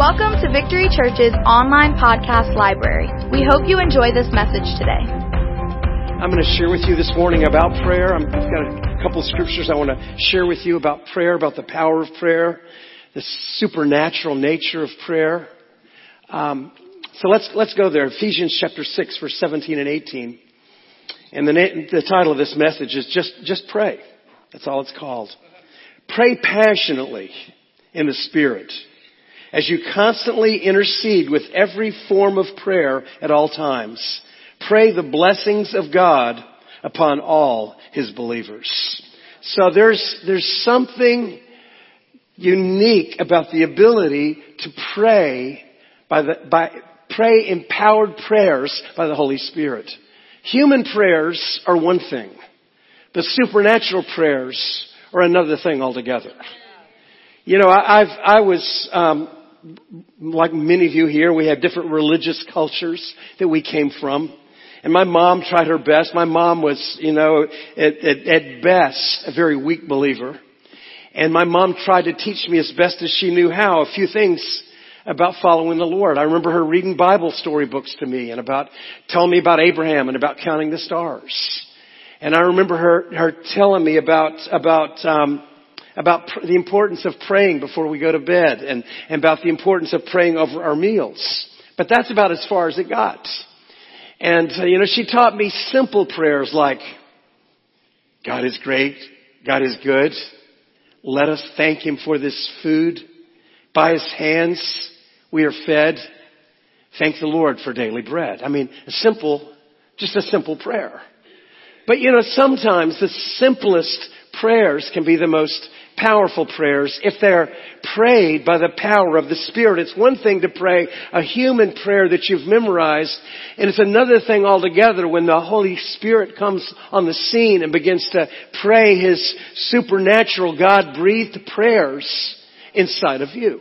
Welcome to Victory Church's online podcast library. We hope you enjoy this message today. I'm going to share with you this morning about prayer. i have got a couple of scriptures I want to share with you about prayer, about the power of prayer, the supernatural nature of prayer. Um, so let's let's go there. Ephesians chapter six, verse 17 and 18. And the, the title of this message is just just pray. That's all it's called. Pray passionately in the Spirit as you constantly intercede with every form of prayer at all times. Pray the blessings of God upon all His believers. So there's, there's something unique about the ability to pray by the, by, pray empowered prayers by the Holy Spirit. Human prayers are one thing, but supernatural prayers are another thing altogether. You know, I, I've, I was, um, like many of you here, we had different religious cultures that we came from. And my mom tried her best. My mom was, you know, at, at, at best, a very weak believer. And my mom tried to teach me as best as she knew how a few things about following the Lord. I remember her reading Bible storybooks to me and about telling me about Abraham and about counting the stars. And I remember her, her telling me about, about, um, about pr- the importance of praying before we go to bed and, and about the importance of praying over our meals. But that's about as far as it got. And, uh, you know, she taught me simple prayers like, God is great. God is good. Let us thank Him for this food. By His hands we are fed. Thank the Lord for daily bread. I mean, a simple, just a simple prayer. But you know, sometimes the simplest prayers can be the most powerful prayers if they're prayed by the power of the Spirit. It's one thing to pray a human prayer that you've memorized, and it's another thing altogether when the Holy Spirit comes on the scene and begins to pray His supernatural God-breathed prayers inside of you.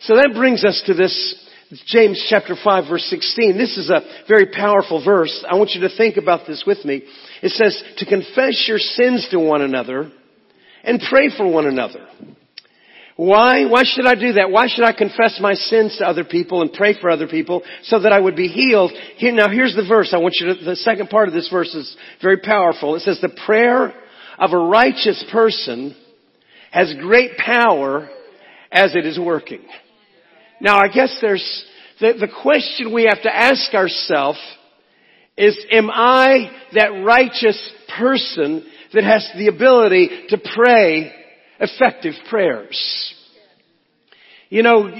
So that brings us to this James chapter 5 verse 16. This is a very powerful verse. I want you to think about this with me. It says to confess your sins to one another and pray for one another. Why? Why should I do that? Why should I confess my sins to other people and pray for other people so that I would be healed? Here, now here's the verse. I want you to, the second part of this verse is very powerful. It says the prayer of a righteous person has great power as it is working. Now I guess there's, the, the question we have to ask ourselves is, am I that righteous person that has the ability to pray effective prayers. You know,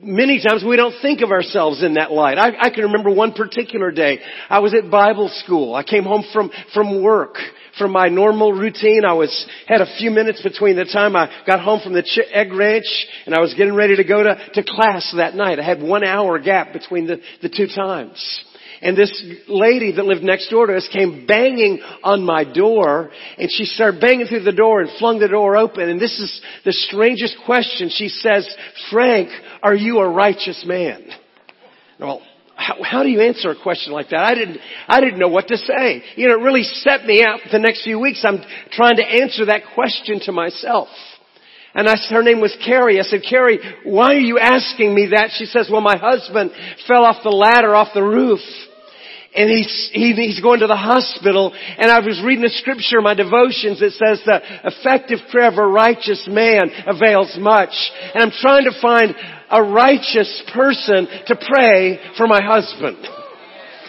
many times we don't think of ourselves in that light. I, I, can remember one particular day. I was at Bible school. I came home from, from work, from my normal routine. I was, had a few minutes between the time I got home from the egg ranch and I was getting ready to go to, to class that night. I had one hour gap between the, the two times. And this lady that lived next door to us came banging on my door and she started banging through the door and flung the door open. And this is the strangest question. She says, Frank, are you a righteous man? Well, how, how, do you answer a question like that? I didn't, I didn't know what to say. You know, it really set me out the next few weeks. I'm trying to answer that question to myself. And I, her name was Carrie. I said, Carrie, why are you asking me that? She says, well, my husband fell off the ladder off the roof and he's, he, he's going to the hospital and I was reading a scripture in my devotions that says the effective prayer of a righteous man avails much. And I'm trying to find a righteous person to pray for my husband.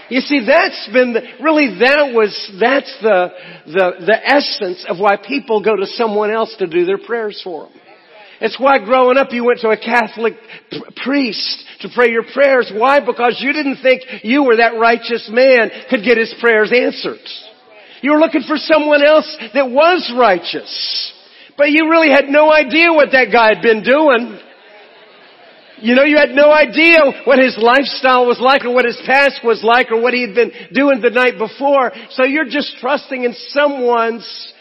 You see, that's been the, really that was that's the the the essence of why people go to someone else to do their prayers for them. It's why growing up you went to a Catholic priest to pray your prayers. Why? Because you didn't think you were that righteous man could get his prayers answered. You were looking for someone else that was righteous. But you really had no idea what that guy had been doing. You know, you had no idea what his lifestyle was like or what his past was like or what he had been doing the night before. So you're just trusting in someone's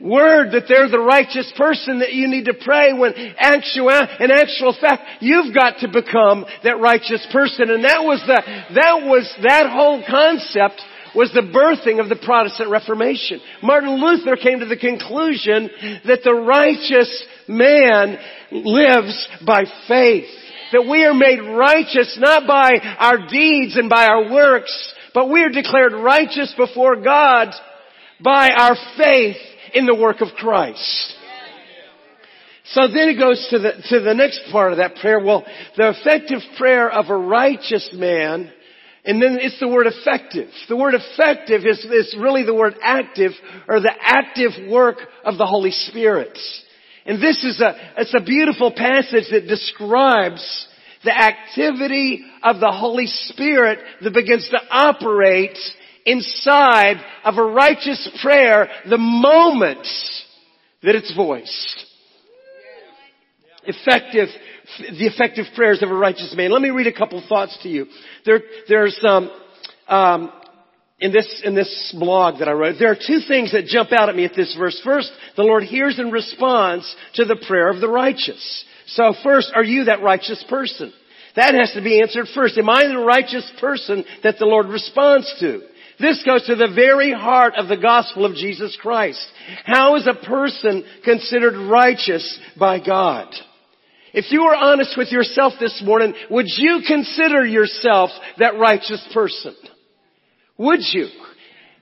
word that they're the righteous person that you need to pray when actual, in actual fact, you've got to become that righteous person. And that was the, that was, that whole concept was the birthing of the Protestant Reformation. Martin Luther came to the conclusion that the righteous man lives by faith. that we are made righteous not by our deeds and by our works, but we are declared righteous before God by our faith in the work of Christ. So then it goes to the, to the next part of that prayer. Well, the effective prayer of a righteous man, and then it's the word effective. The word effective is, is really the word active, or the active work of the Holy Spirit. And this is a, it's a beautiful passage that describes the activity of the Holy Spirit that begins to operate inside of a righteous prayer the moment that it's voiced effective, the effective prayers of a righteous man. Let me read a couple thoughts to you. There, there's um, um, in this in this blog that I wrote, there are two things that jump out at me at this verse. First, the Lord hears and responds to the prayer of the righteous. So first, are you that righteous person? That has to be answered first. Am I the righteous person that the Lord responds to? This goes to the very heart of the gospel of Jesus Christ. How is a person considered righteous by God? If you were honest with yourself this morning, would you consider yourself that righteous person? Would you?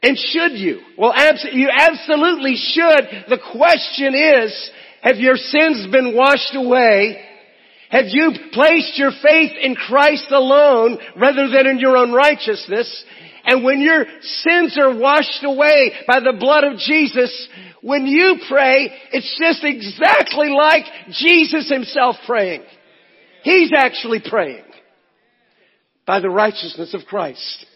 And should you? Well, abs- you absolutely should. The question is, have your sins been washed away? Have you placed your faith in Christ alone rather than in your own righteousness? And when your sins are washed away by the blood of Jesus, when you pray, it's just exactly like Jesus himself praying. He's actually praying by the righteousness of Christ.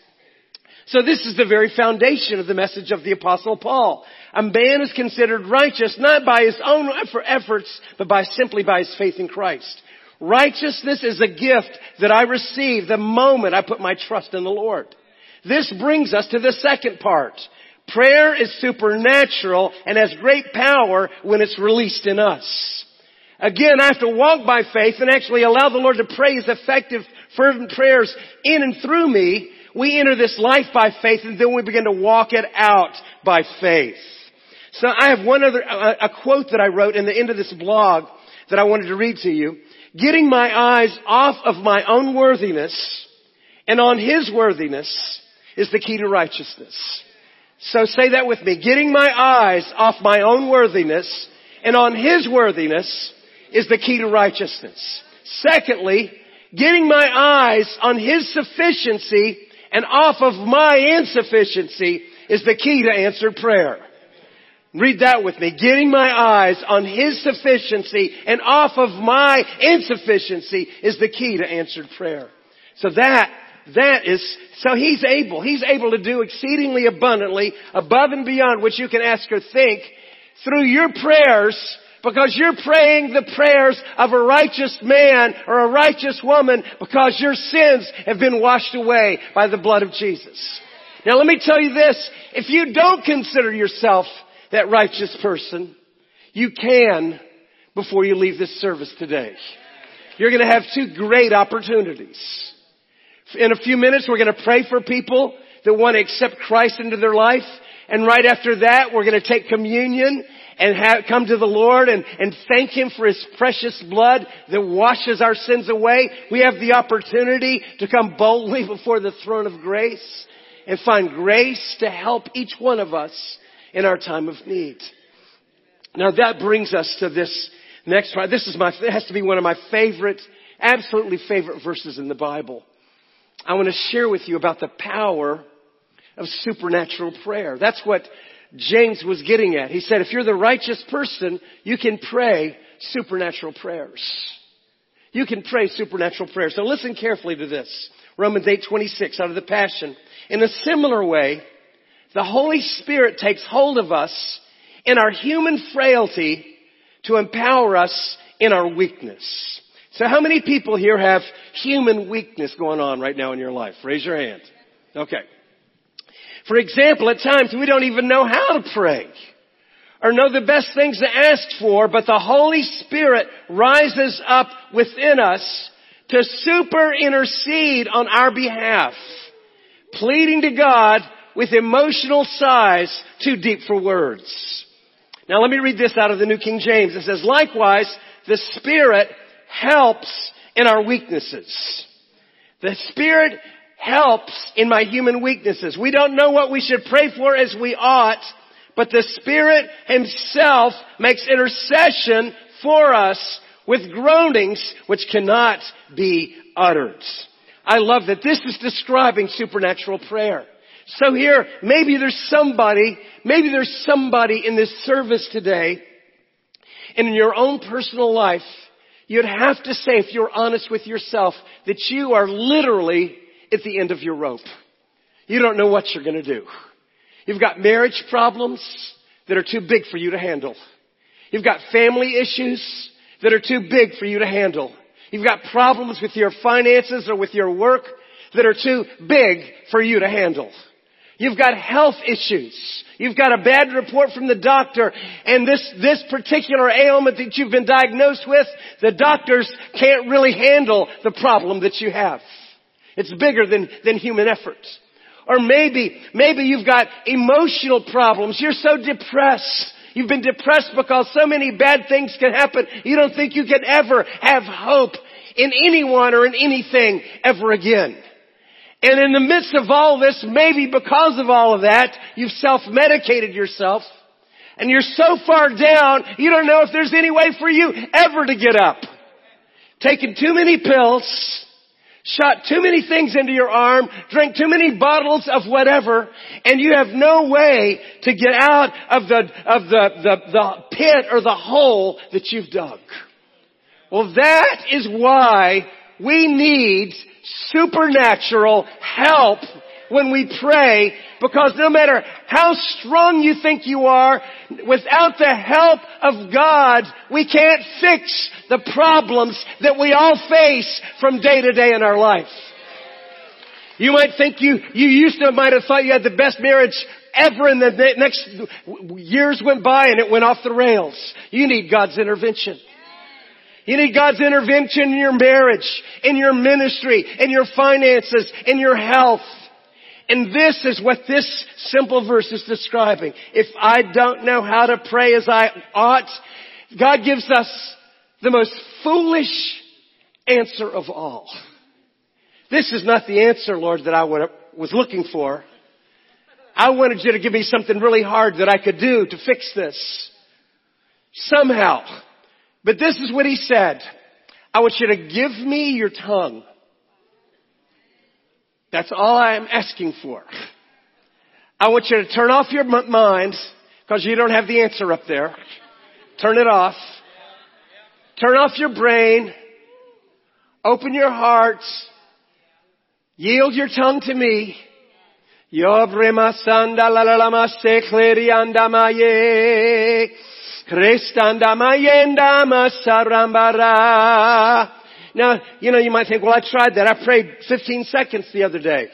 So this is the very foundation of the message of the apostle Paul. A man is considered righteous not by his own efforts, but by simply by his faith in Christ. Righteousness is a gift that I receive the moment I put my trust in the Lord. This brings us to the second part. Prayer is supernatural and has great power when it's released in us. Again, I have to walk by faith and actually allow the Lord to pray His effective, fervent prayers in and through me. We enter this life by faith and then we begin to walk it out by faith. So I have one other, a, quote that I wrote in the end of this blog that I wanted to read to you. Getting my eyes off of my own worthiness and on His worthiness is the key to righteousness. So say that with me. Getting my eyes off my own worthiness and on His worthiness is the key to righteousness. Secondly, getting my eyes on His sufficiency and off of my insufficiency is the key to answered prayer. Read that with me. Getting my eyes on His sufficiency and off of my insufficiency is the key to answered prayer. So that that is, so He's able. He's able to do exceedingly abundantly, above and beyond what you can ask or think, through your prayers, because you're praying the prayers of a righteous man or a righteous woman because your sins have been washed away by the blood of Jesus. Now let me tell you this, if you don't consider yourself that righteous person, you can before you leave this service today. You're going to have two great opportunities. In a few minutes, we're going to pray for people that want to accept Christ into their life. And right after that, we're going to take communion and have, come to the Lord and, and thank Him for His precious blood that washes our sins away. We have the opportunity to come boldly before the throne of grace and find grace to help each one of us in our time of need. Now that brings us to this next part. This is my, it has to be one of my favorite, absolutely favorite verses in the Bible. I want to share with you about the power of supernatural prayer. That's what James was getting at. He said, if you're the righteous person, you can pray supernatural prayers. You can pray supernatural prayers. So listen carefully to this. Romans 8:26 out of the Passion. In a similar way, the Holy Spirit takes hold of us in our human frailty to empower us in our weakness. So how many people here have human weakness going on right now in your life? Raise your hand. Okay. For example, at times we don't even know how to pray or know the best things to ask for, but the Holy Spirit rises up within us to super intercede on our behalf, pleading to God with emotional sighs too deep for words. Now let me read this out of the New King James. It says, likewise, the Spirit helps in our weaknesses. The Spirit helps in my human weaknesses. We don't know what we should pray for as we ought, but the Spirit Himself makes intercession for us with groanings which cannot be uttered. I love that this is describing supernatural prayer. So here, maybe there's somebody, maybe there's somebody in this service today, and in your own personal life, you'd have to say, if you're honest with yourself, that you are literally at the end of your rope. You don't know what you're gonna do. You've got marriage problems that are too big for you to handle. You've got family issues that are too big for you to handle. You've got problems with your finances or with your work that are too big for you to handle. You've got health issues. You've got a bad report from the doctor and this, this particular ailment that you've been diagnosed with, the doctors can't really handle the problem that you have. It's bigger than, than human effort. Or maybe, maybe you've got emotional problems. You're so depressed. You've been depressed because so many bad things can happen. You don't think you can ever have hope in anyone or in anything ever again. And in the midst of all this, maybe because of all of that, you've self-medicated yourself and you're so far down, you don't know if there's any way for you ever to get up. Taking too many pills, shot too many things into your arm, drank too many bottles of whatever, and you have no way to get out of the, of the, the, the pit or the hole that you've dug. Well, that is why we need supernatural help when we pray because no matter how strong you think you are, without the help of God, we can't fix the problems that we all face from day to day in our life. You might think you, you used to might have thought you had the best marriage ever and the next years went by and it went off the rails. You need God's intervention. You need God's intervention in your marriage, in your ministry, in your finances, in your health. And this is what this simple verse is describing. If I don't know how to pray as I ought, God gives us the most foolish answer of all. This is not the answer, Lord, that I was looking for. I wanted you to give me something really hard that I could do to fix this. Somehow. But this is what he said. I want you to give me your tongue. That's all I am asking for. I want you to turn off your minds because you don't have the answer up there. Turn it off. Turn off your brain. Open your hearts. Yield your tongue to me. Now, you know, you might think, well, I tried that. I prayed 15 seconds the other day.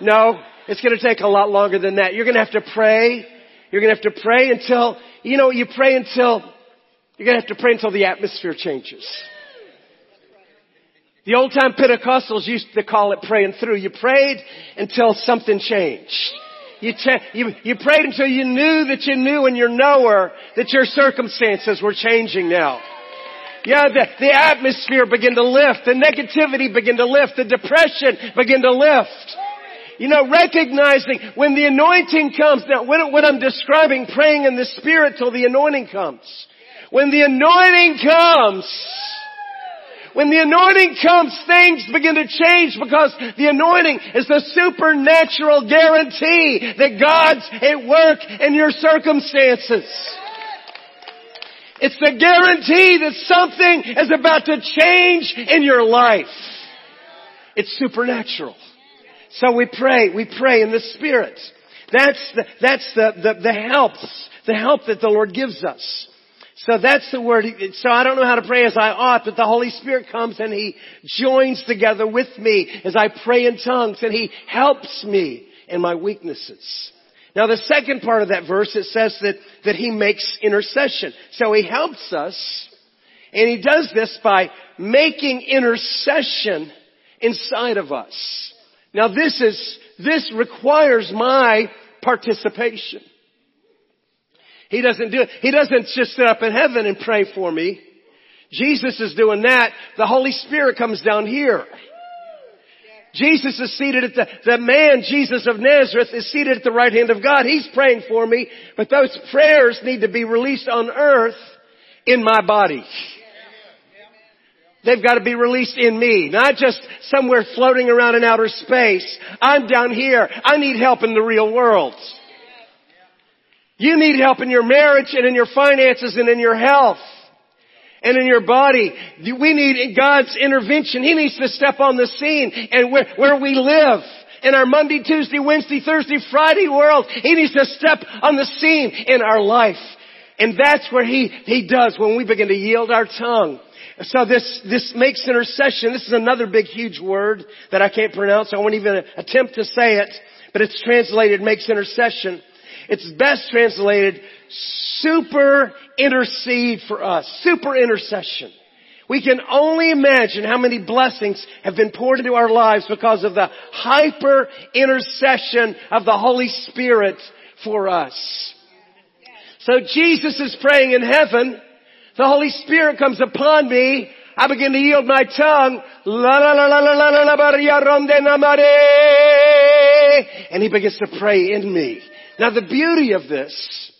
No, it's going to take a lot longer than that. You're going to have to pray. You're going to have to pray until, you know, you pray until, you're going to have to pray until the atmosphere changes. The old time Pentecostals used to call it praying through. You prayed until something changed. You, you, you prayed until you knew that you knew in your knower that your circumstances were changing now. Yeah, the, the atmosphere began to lift. The negativity began to lift. The depression began to lift. You know, recognizing when the anointing comes, now when, when I'm describing praying in the Spirit till the anointing comes. When the anointing comes, when the anointing comes, things begin to change because the anointing is the supernatural guarantee that God's at work in your circumstances. It's the guarantee that something is about to change in your life. It's supernatural. So we pray, we pray in the Spirit. That's the, that's the, the, the helps, the help that the Lord gives us. So that's the word. So I don't know how to pray as I ought, but the Holy Spirit comes and He joins together with me as I pray in tongues and He helps me in my weaknesses. Now the second part of that verse, it says that, that He makes intercession. So He helps us, and He does this by making intercession inside of us. Now this is, this requires my participation. He doesn't do it. He doesn't just sit up in heaven and pray for me. Jesus is doing that. The Holy Spirit comes down here. Jesus is seated at the, the man, Jesus of Nazareth, is seated at the right hand of God. He's praying for me, but those prayers need to be released on earth in my body. They've got to be released in me, not just somewhere floating around in outer space. I'm down here. I need help in the real world. You need help in your marriage and in your finances and in your health and in your body. We need God's intervention. He needs to step on the scene and where, where we live. In our Monday, Tuesday, Wednesday, Thursday, Friday world, He needs to step on the scene in our life. And that's where He, He does when we begin to yield our tongue. So this, this makes intercession. This is another big, huge word that I can't pronounce. I won't even attempt to say it, but it's translated makes intercession. It's best translated super intercede for us. Super intercession. We can only imagine how many blessings have been poured into our lives because of the hyper intercession of the Holy Spirit for us. So Jesus is praying in heaven. The Holy Spirit comes upon me. I begin to yield my tongue. La la la la la la la. And he begins to pray in me. Now the beauty of this,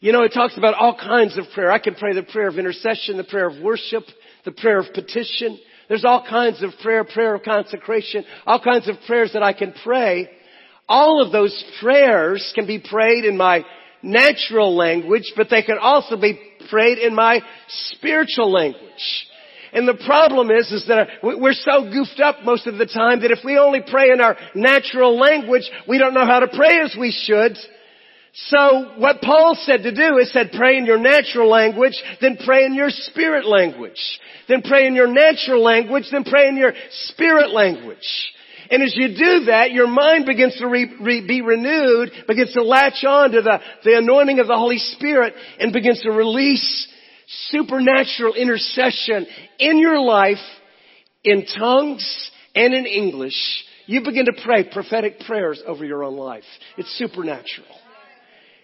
you know, it talks about all kinds of prayer. I can pray the prayer of intercession, the prayer of worship, the prayer of petition. There's all kinds of prayer, prayer of consecration, all kinds of prayers that I can pray. All of those prayers can be prayed in my natural language, but they can also be prayed in my spiritual language. And the problem is, is that we're so goofed up most of the time that if we only pray in our natural language, we don't know how to pray as we should. So what Paul said to do is said pray in your natural language, then pray in your spirit language. Then pray in your natural language, then pray in your spirit language. And as you do that, your mind begins to re, re, be renewed, begins to latch on to the, the anointing of the Holy Spirit, and begins to release supernatural intercession in your life in tongues and in English. You begin to pray prophetic prayers over your own life. It's supernatural.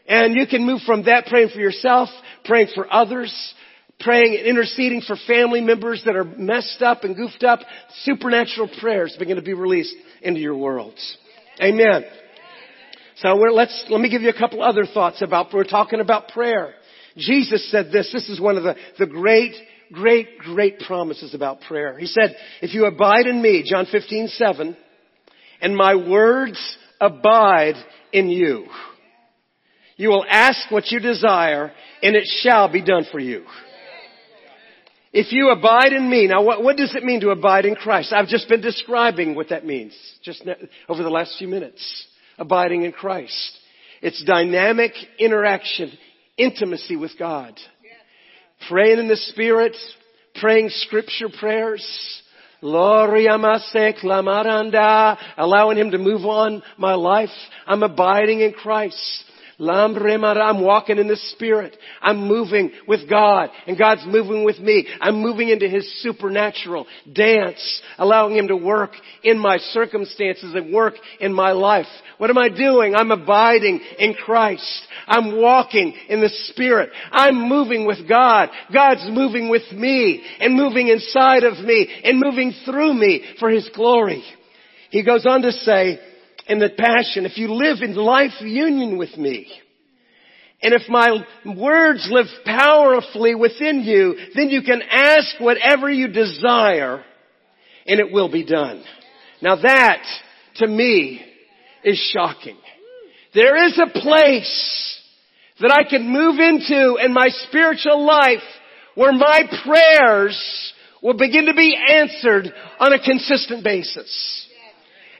And you can move from that praying for yourself, praying for others, praying and interceding for family members that are messed up and goofed up. Supernatural prayers begin to be released into your worlds. Amen. So let's, let me give you a couple other thoughts about, we're talking about prayer. Jesus said this. This is one of the, the great, great, great promises about prayer. He said, if you abide in me, John 15, 7, and my words abide in you, you will ask what you desire and it shall be done for you. If you abide in me, now what, what does it mean to abide in Christ? I've just been describing what that means just over the last few minutes. Abiding in Christ. It's dynamic interaction intimacy with God. Praying in the Spirit, praying scripture prayers, allowing Him to move on my life. I'm abiding in Christ. I'm walking in the Spirit. I'm moving with God and God's moving with me. I'm moving into His supernatural dance, allowing Him to work in my circumstances and work in my life. What am I doing? I'm abiding in Christ. I'm walking in the Spirit. I'm moving with God. God's moving with me and moving inside of me and moving through me for His glory. He goes on to say, in the passion, if you live in life union with me, and if my words live powerfully within you, then you can ask whatever you desire and it will be done. Now that, to me, is shocking. There is a place that I can move into in my spiritual life where my prayers will begin to be answered on a consistent basis.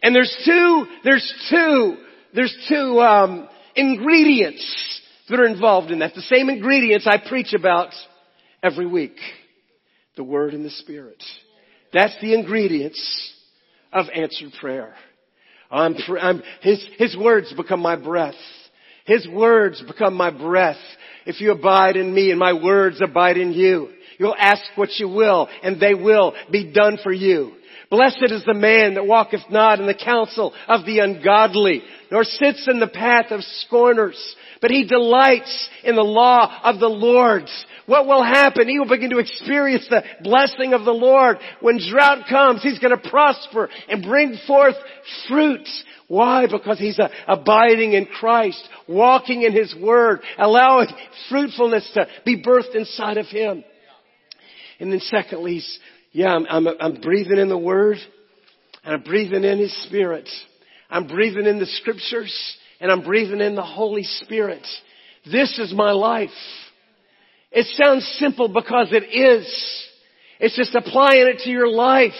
And there's two, there's two, there's two um, ingredients that are involved in that. The same ingredients I preach about every week. The Word and the Spirit. That's the ingredients of answered prayer. I'm, I'm, his, his words become my breath. His words become my breath. If you abide in me and my words abide in you, you'll ask what you will and they will be done for you. Blessed is the man that walketh not in the counsel of the ungodly, nor sits in the path of scorners, but he delights in the law of the Lord. What will happen? He will begin to experience the blessing of the Lord. When drought comes, he's going to prosper and bring forth fruits. Why? Because he's uh, abiding in Christ, walking in His Word, allowing fruitfulness to be birthed inside of Him. And then secondly, he's yeah, I'm, I'm, I'm breathing in the Word and I'm breathing in His Spirit. I'm breathing in the Scriptures and I'm breathing in the Holy Spirit. This is my life. It sounds simple because it is. It's just applying it to your life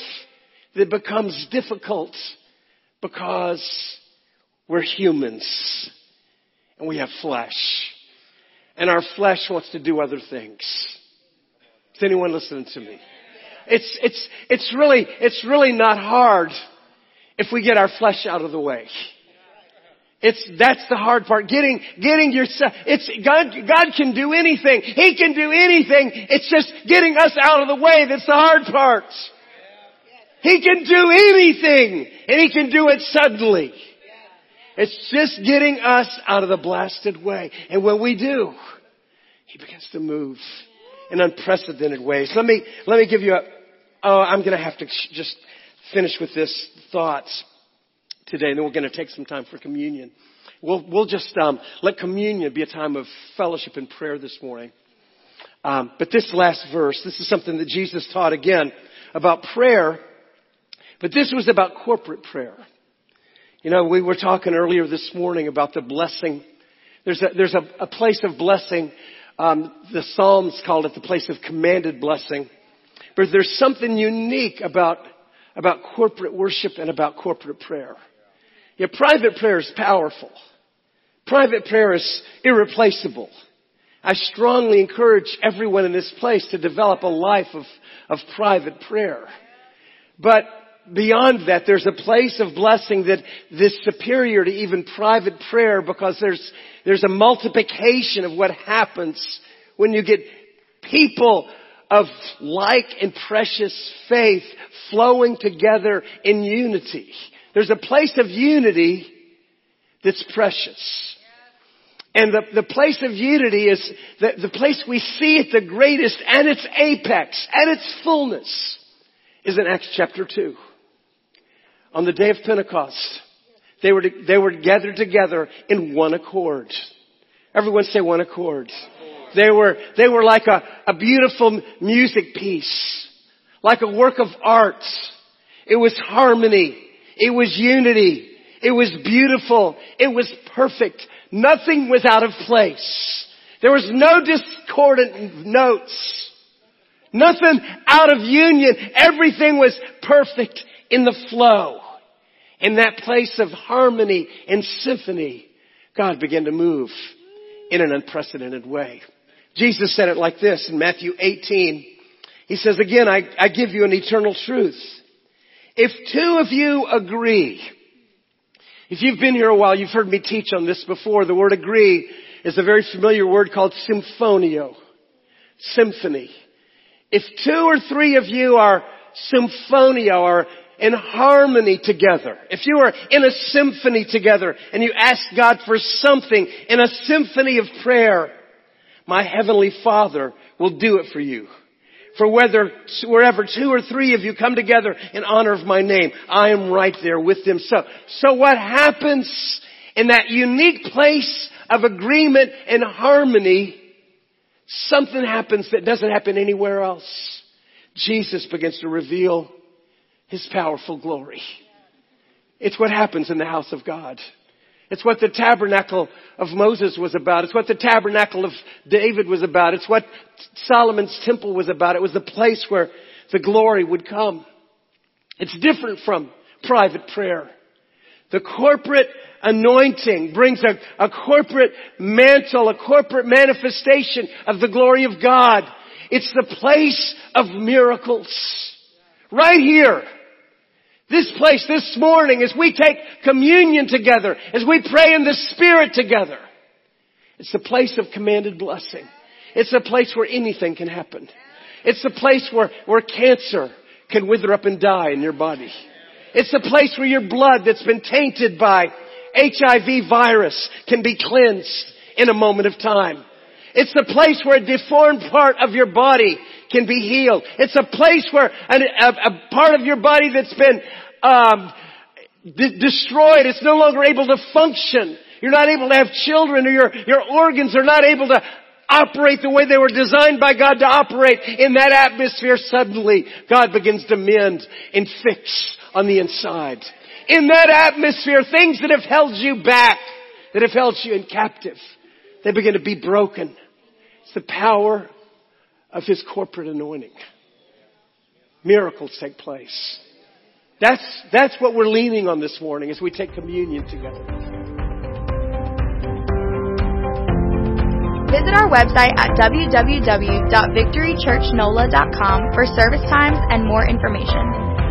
that becomes difficult because we're humans and we have flesh. And our flesh wants to do other things. Is anyone listening to me? It's, it's, it's really, it's really not hard if we get our flesh out of the way. It's, that's the hard part. Getting, getting yourself, it's, God, God can do anything. He can do anything. It's just getting us out of the way that's the hard part. He can do anything and He can do it suddenly. It's just getting us out of the blasted way. And when we do, He begins to move in unprecedented ways. Let me, let me give you a, oh, I'm going to have to just finish with this thought today, and then we're going to take some time for communion. We'll, we'll just um, let communion be a time of fellowship and prayer this morning. Um, but this last verse, this is something that Jesus taught again about prayer, but this was about corporate prayer. You know, we were talking earlier this morning about the blessing. There's a, there's a, a place of blessing um, the Psalms called it the place of commanded blessing. But there's something unique about, about corporate worship and about corporate prayer. Yeah, private prayer is powerful. Private prayer is irreplaceable. I strongly encourage everyone in this place to develop a life of, of private prayer. But beyond that, there's a place of blessing that is superior to even private prayer because there's, there's a multiplication of what happens when you get people of like and precious faith flowing together in unity. There's a place of unity that's precious. And the, the place of unity is the, the place we see at the greatest and its apex and its fullness is in Acts chapter 2 on the day of Pentecost, they were, they were gathered together in one accord. Everyone say one accord. They were, they were like a, a beautiful music piece, like a work of art. It was harmony. It was unity. It was beautiful. It was perfect. Nothing was out of place. There was no discordant notes. Nothing out of union. Everything was perfect in the flow. In that place of harmony and symphony, God began to move in an unprecedented way. Jesus said it like this in Matthew 18. He says, again, I, I give you an eternal truth. If two of you agree, if you've been here a while, you've heard me teach on this before. The word agree is a very familiar word called symphonio. Symphony. If two or three of you are symphonio, are in harmony together, if you are in a symphony together and you ask God for something in a symphony of prayer, my heavenly Father will do it for you. For whether, wherever two or three of you come together in honor of my name, I am right there with them. So, so what happens in that unique place of agreement and harmony, something happens that doesn't happen anywhere else. Jesus begins to reveal his powerful glory. It's what happens in the house of God. It's what the tabernacle of Moses was about. It's what the tabernacle of David was about. It's what Solomon's temple was about. It was the place where the glory would come. It's different from private prayer. The corporate anointing brings a, a corporate mantle, a corporate manifestation of the glory of God. It's the place of miracles. Right here. This place this morning as we take communion together, as we pray in the Spirit together. It's the place of commanded blessing. It's a place where anything can happen. It's a place where, where cancer can wither up and die in your body. It's the place where your blood that's been tainted by HIV virus can be cleansed in a moment of time. It's the place where a deformed part of your body can be healed. It's a place where a, a, a part of your body that's been um, d- destroyed, it's no longer able to function. You're not able to have children or your, your organs are not able to operate the way they were designed by God to operate in that atmosphere. Suddenly, God begins to mend and fix on the inside. In that atmosphere, things that have held you back, that have held you in captive, they begin to be broken. It's the power of His corporate anointing. Miracles take place. That's, that's what we're leaning on this morning as we take communion together. Visit our website at www.victorychurchnola.com for service times and more information.